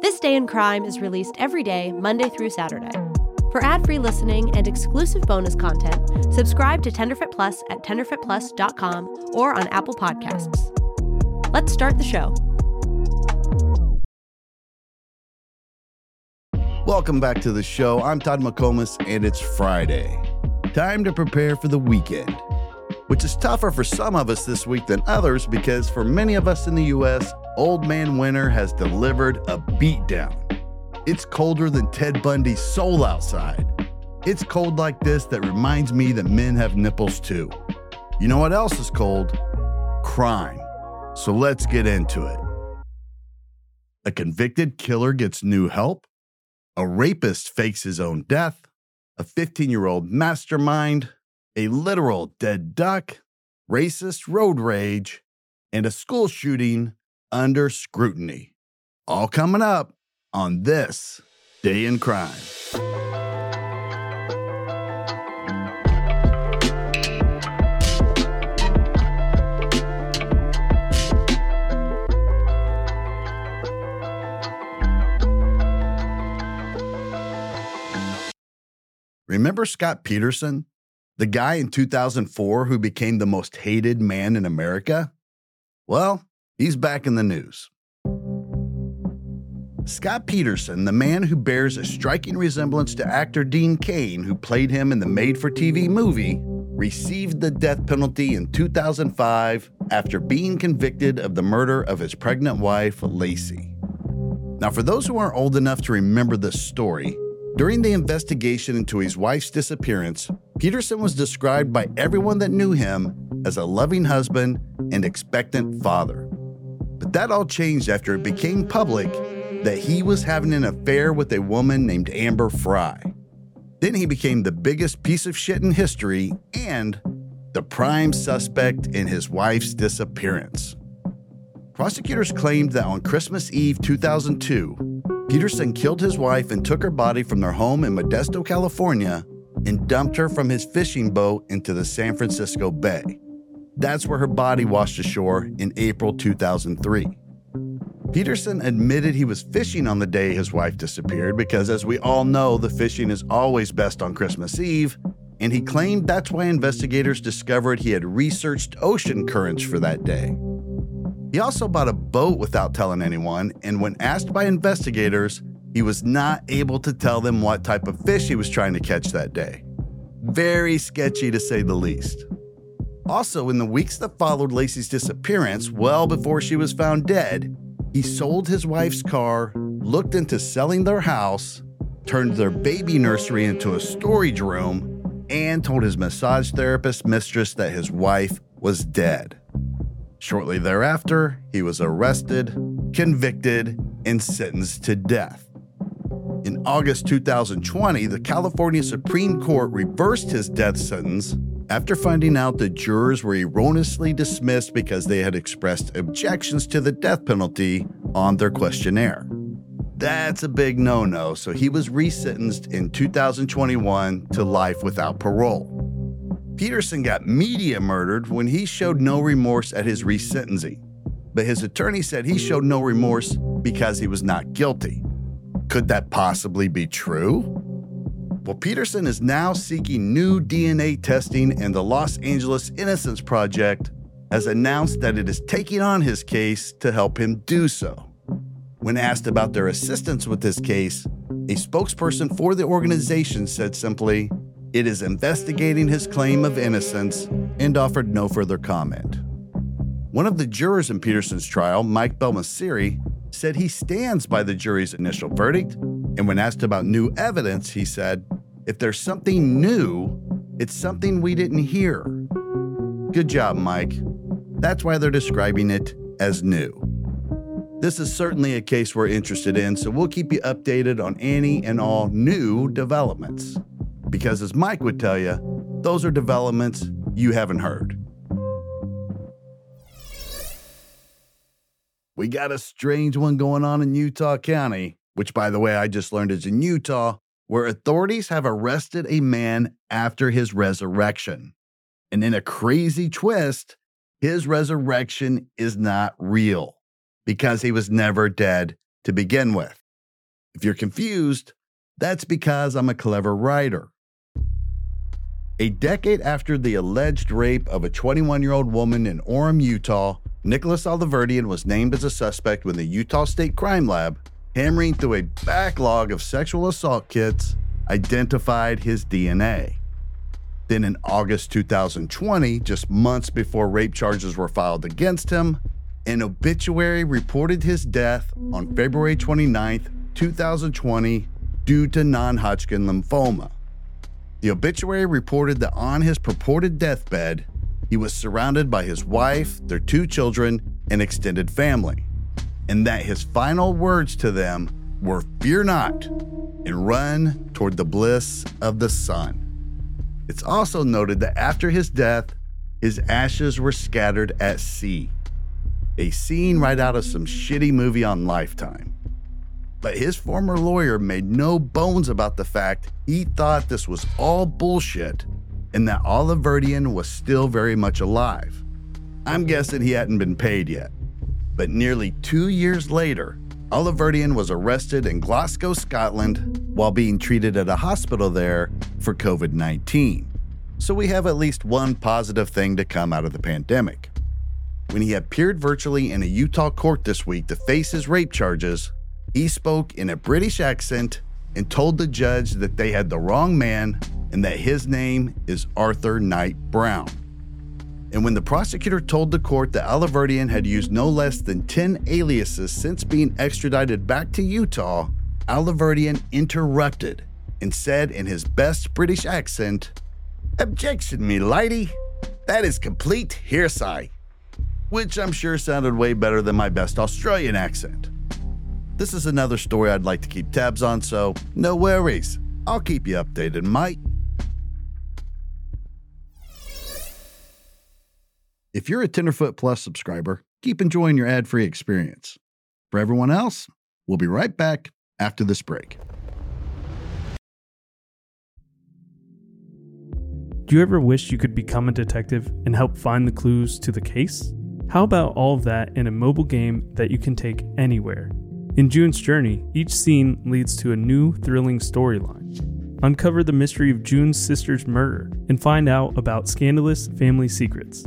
This Day in Crime is released every day, Monday through Saturday. For ad-free listening and exclusive bonus content, subscribe to Tenderfoot Plus at tenderfootplus.com or on Apple Podcasts. Let's start the show. Welcome back to the show. I'm Todd McComas, and it's Friday. Time to prepare for the weekend, which is tougher for some of us this week than others because for many of us in the U.S., Old Man Winter has delivered a beatdown. It's colder than Ted Bundy's soul outside. It's cold like this that reminds me that men have nipples too. You know what else is cold? Crime. So let's get into it. A convicted killer gets new help a rapist fakes his own death, a 15 year old mastermind, a literal dead duck, racist road rage, and a school shooting under scrutiny. All coming up on this Day in Crime. Remember Scott Peterson, the guy in 2004 who became the most hated man in America? Well, he's back in the news. Scott Peterson, the man who bears a striking resemblance to actor Dean Cain, who played him in the made for TV movie, received the death penalty in 2005 after being convicted of the murder of his pregnant wife, Laci. Now, for those who aren't old enough to remember this story, during the investigation into his wife's disappearance, Peterson was described by everyone that knew him as a loving husband and expectant father. But that all changed after it became public that he was having an affair with a woman named Amber Frey. Then he became the biggest piece of shit in history and the prime suspect in his wife's disappearance. Prosecutors claimed that on Christmas Eve 2002, Peterson killed his wife and took her body from their home in Modesto, California, and dumped her from his fishing boat into the San Francisco Bay. That's where her body washed ashore in April 2003. Peterson admitted he was fishing on the day his wife disappeared because, as we all know, the fishing is always best on Christmas Eve, and he claimed that's why investigators discovered he had researched ocean currents for that day. He also bought a boat without telling anyone, and when asked by investigators, he was not able to tell them what type of fish he was trying to catch that day. Very sketchy to say the least. Also, in the weeks that followed Laci's disappearance, well before she was found dead, he sold his wife's car, looked into selling their house, turned their baby nursery into a storage room, and told his massage therapist mistress that his wife was dead. Shortly thereafter, he was arrested, convicted, and sentenced to death. In August 2020, the California Supreme Court reversed his death sentence after finding out the jurors were erroneously dismissed because they had expressed objections to the death penalty on their questionnaire. That's a big no no, so he was resentenced in 2021 to life without parole. Peterson got media murdered when he showed no remorse at his resentencing, but his attorney said he showed no remorse because he was not guilty. Could that possibly be true? Well, Peterson is now seeking new DNA testing, and the Los Angeles Innocence Project has announced that it is taking on his case to help him do so. When asked about their assistance with this case, a spokesperson for the organization said simply, it is investigating his claim of innocence and offered no further comment. One of the jurors in Peterson's trial, Mike Belmessieri, said he stands by the jury's initial verdict, and when asked about new evidence, he said, If there's something new, it's something we didn't hear. Good job, Mike. That's why they're describing it as new. This is certainly a case we're interested in, so we'll keep you updated on any and all new developments. Because as Mike would tell you, those are developments you haven't heard. We got a strange one going on in Utah County, which, by the way, I just learned is in Utah, where authorities have arrested a man after his resurrection. And in a crazy twist, his resurrection is not real because he was never dead to begin with. If you're confused, that's because I'm a clever writer. A decade after the alleged rape of a 21 year old woman in Orem, Utah, Nicholas Alahverdian was named as a suspect when the Utah State Crime Lab, hammering through a backlog of sexual assault kits, identified his DNA. Then in August 2020, just months before rape charges were filed against him, an obituary reported his death on February 29, 2020, due to non Hodgkin lymphoma. The obituary reported that on his purported deathbed, he was surrounded by his wife, their two children, and extended family, and that his final words to them were Fear not, and run toward the bliss of the sun. It's also noted that after his death, his ashes were scattered at sea. A scene right out of some shitty movie on Lifetime. But his former lawyer made no bones about the fact he thought this was all bullshit and that Alahverdian was still very much alive. I'm guessing he hadn't been paid yet. But nearly two years later, Alahverdian was arrested in Glasgow, Scotland, while being treated at a hospital there for COVID 19. So we have at least one positive thing to come out of the pandemic. When he appeared virtually in a Utah court this week to face his rape charges, he spoke in a British accent and told the judge that they had the wrong man and that his name is Arthur Knight Brown. And when the prosecutor told the court that Alahverdian had used no less than 10 aliases since being extradited back to Utah, Alahverdian interrupted and said in his best British accent, Objection, me lady. That is complete hearsay. Which I'm sure sounded way better than my best Australian accent. This is another story I'd like to keep tabs on, so no worries. I'll keep you updated, mate. If you're a Tenderfoot Plus subscriber, keep enjoying your ad free experience. For everyone else, we'll be right back after this break. Do you ever wish you could become a detective and help find the clues to the case? How about all of that in a mobile game that you can take anywhere? In June's Journey, each scene leads to a new, thrilling storyline. Uncover the mystery of June's sister's murder and find out about scandalous family secrets.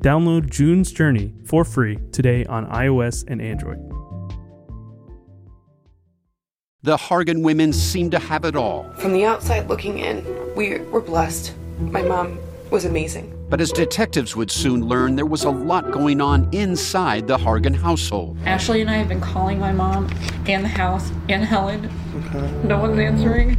Download June's Journey for free today on iOS and Android. The Hargan women seem to have it all. From the outside looking in, we were blessed. My mom was amazing. But as detectives would soon learn, there was a lot going on inside the Hargan household. Ashley and I have been calling my mom and the house and Helen. Okay. No one's answering.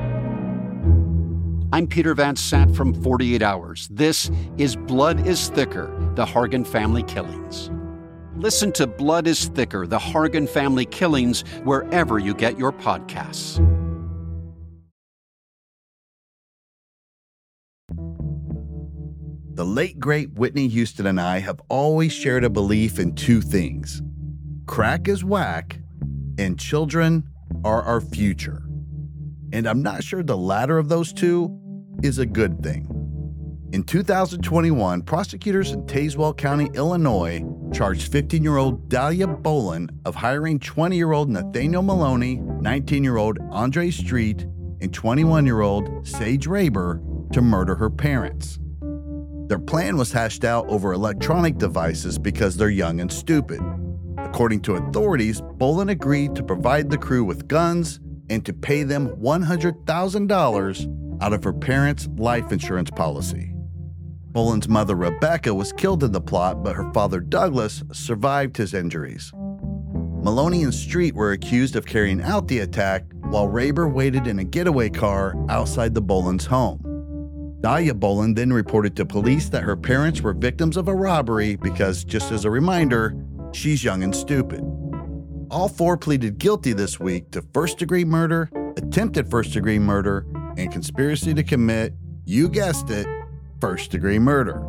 I'm Peter Van Sant from 48 Hours. This is Blood is Thicker The Hargan Family Killings. Listen to Blood is Thicker The Hargan Family Killings wherever you get your podcasts. The late great Whitney Houston and I have always shared a belief in two things crack is whack, and children are our future. And I'm not sure the latter of those two is a good thing. In 2021, prosecutors in Tazewell County, Illinois, charged 15 year old Dahlia Bolin of hiring 20 year old Nathaniel Maloney, 19 year old Andre Street, and 21 year old Sage Raber to murder her parents. Their plan was hashed out over electronic devices because they're young and stupid. According to authorities, Bolin agreed to provide the crew with guns and to pay them $100,000 out of her parents' life insurance policy. Bolin's mother, Rebecca, was killed in the plot, but her father, Douglas, survived his injuries. Maloney and Street were accused of carrying out the attack while Raber waited in a getaway car outside the Bolins' home. Dahlia Bolin then reported to police that her parents were victims of a robbery because, just as a reminder, she's young and stupid. All four pleaded guilty this week to first degree murder, attempted first degree murder, and conspiracy to commit, you guessed it, first degree murder.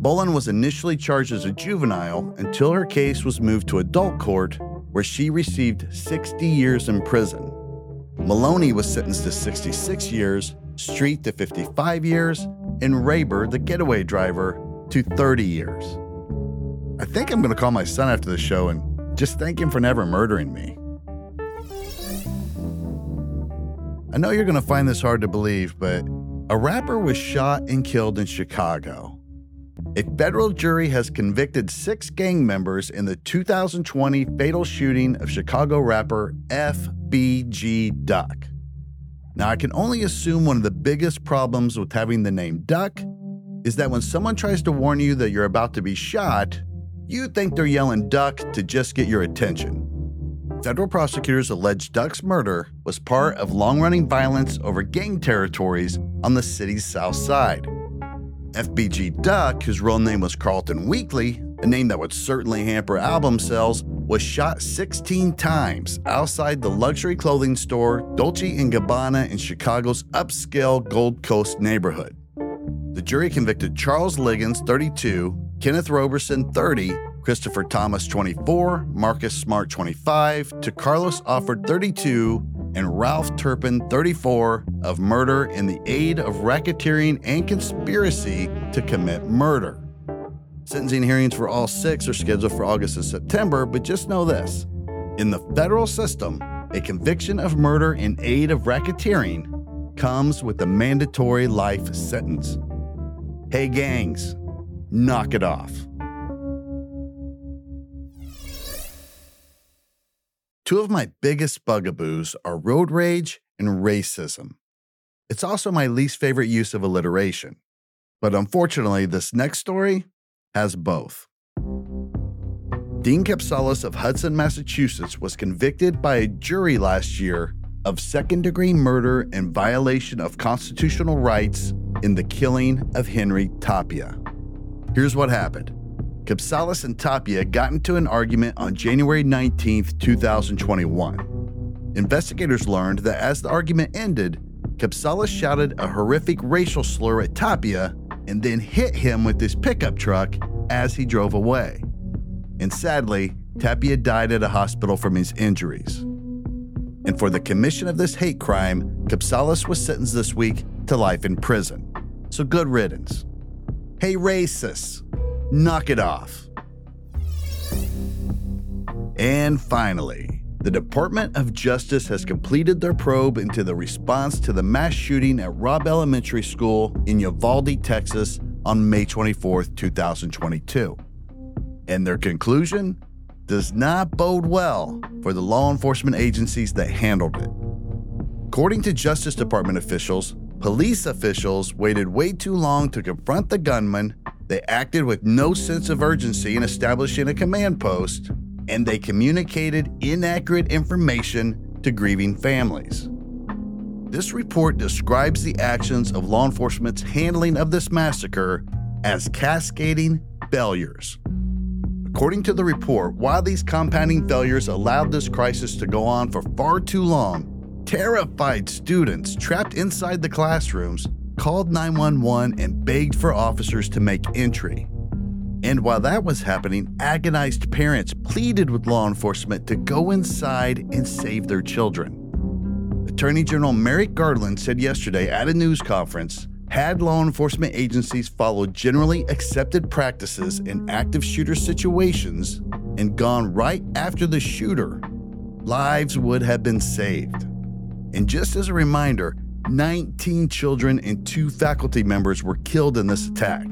Bolin was initially charged as a juvenile until her case was moved to adult court, where she received 60 years in prison. Maloney was sentenced to 66 years, Street to 55 years, and Raber, the getaway driver, to 30 years. I think I'm going to call my son after the show and just thank him for never murdering me. I know you're going to find this hard to believe, but a rapper was shot and killed in Chicago. A federal jury has convicted six gang members in the 2020 fatal shooting of Chicago rapper FBG Duck. Now, I can only assume one of the biggest problems with having the name Duck is that when someone tries to warn you that you're about to be shot, you think they're yelling Duck to just get your attention. Federal prosecutors allege Duck's murder was part of long running violence over gang territories on the city's south side. FBG Duck, whose real name was Carlton Weekly, a name that would certainly hamper album sales, was shot 16 times outside the luxury clothing store Dolce & Gabbana in Chicago's upscale Gold Coast neighborhood. The jury convicted Charles Liggins, 32, Kenneth Roberson, 30, Christopher Thomas, 24, Marcus Smart, 25, Tacarlos Offerd, 32, and Ralph Turpin, 34, of murder in the aid of racketeering and conspiracy to commit murder. Sentencing hearings for all six are scheduled for August and September, but just know this in the federal system, a conviction of murder in aid of racketeering comes with a mandatory life sentence. Hey, gangs, knock it off. Two of my biggest bugaboos are road rage and racism. It's also my least favorite use of alliteration. But unfortunately, this next story has both. Dean Kapsalis of Hudson, Massachusetts was convicted by a jury last year of second degree murder and violation of constitutional rights in the killing of Henry Tapia. Here's what happened. Kapsalis and Tapia got into an argument on January 19, 2021. Investigators learned that as the argument ended, Kapsalis shouted a horrific racial slur at Tapia and then hit him with his pickup truck as he drove away. And sadly, Tapia died at a hospital from his injuries. And for the commission of this hate crime, Kapsalis was sentenced this week to life in prison. So good riddance. Hey, racists! Knock it off. And finally, the Department of Justice has completed their probe into the response to the mass shooting at Robb Elementary School in Uvalde, Texas on May 24, 2022. And their conclusion does not bode well for the law enforcement agencies that handled it. According to Justice Department officials, police officials waited way too long to confront the gunman they acted with no sense of urgency in establishing a command post, and they communicated inaccurate information to grieving families. This report describes the actions of law enforcement's handling of this massacre as cascading failures. According to the report, while these compounding failures allowed this crisis to go on for far too long, terrified students trapped inside the classrooms called 911 and begged for officers to make entry. And while that was happening, agonized parents pleaded with law enforcement to go inside and save their children. Attorney General Merrick Garland said yesterday at a news conference Had law enforcement agencies followed generally accepted practices in active shooter situations and gone right after the shooter, lives would have been saved. And just as a reminder, 19 children and two faculty members were killed in this attack.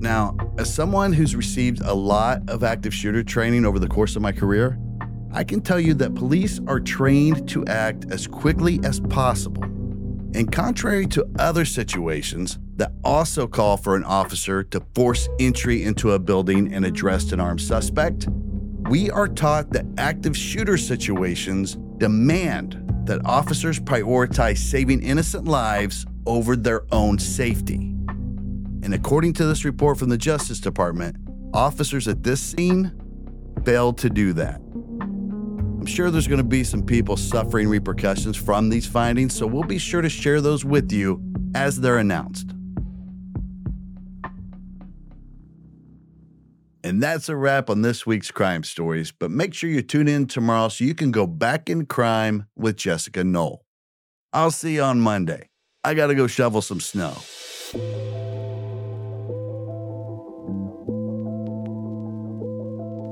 Now, as someone who's received a lot of active shooter training over the course of my career, I can tell you that police are trained to act as quickly as possible. And contrary to other situations that also call for an officer to force entry into a building and address an armed suspect, we are taught that active shooter situations demand that officers prioritize saving innocent lives over their own safety. And according to this report from the Justice Department, officers at this scene failed to do that. I'm sure there's going to be some people suffering repercussions from these findings, so we'll be sure to share those with you as they're announced. And that's a wrap on this week's crime stories, but make sure you tune in tomorrow so you can go back in crime with Jessica Knoll. I'll see you on Monday. I got to go shovel some snow.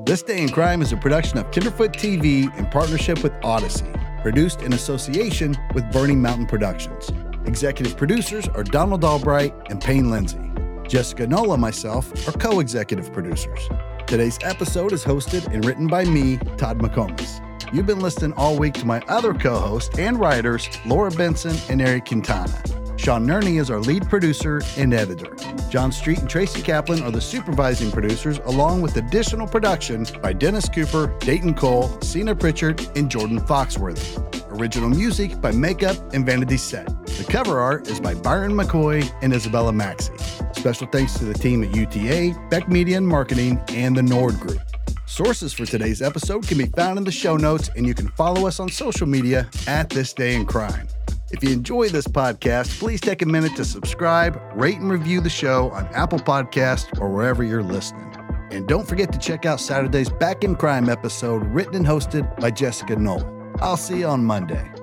This Day in Crime is a production of Tenderfoot TV in partnership with Audacy, produced in association with Burning Mountain Productions. Executive producers are Donald Albright and Payne Lindsey. Jessica Knoll and myself are co executive producers. Today's episode is hosted and written by me, Todd McComas. You've been listening all week to my other co hosts and writers, Laura Benson and Eric Quintana. Sean Nerney is our lead producer and editor. John Street and Tracy Kaplan are the supervising producers, along with additional production by Dennis Cooper, Dayton Cole, Cena Pritchard, and Jordan Foxworthy. Original music by Makeup and Vanity Set. The cover art is by Byron McCoy and Isabella Maxey. Special thanks to the team at UTA, Beck Media and Marketing, and the Nord Group. Sources for today's episode can be found in the show notes, and you can follow us on social media at This Day in Crime. If you enjoy this podcast, please take a minute to subscribe, rate, and review the show on Apple Podcast or wherever you're listening. And don't forget to check out Saturday's Back in Crime episode, written and hosted by Jessica Knoll. I'll see you on Monday.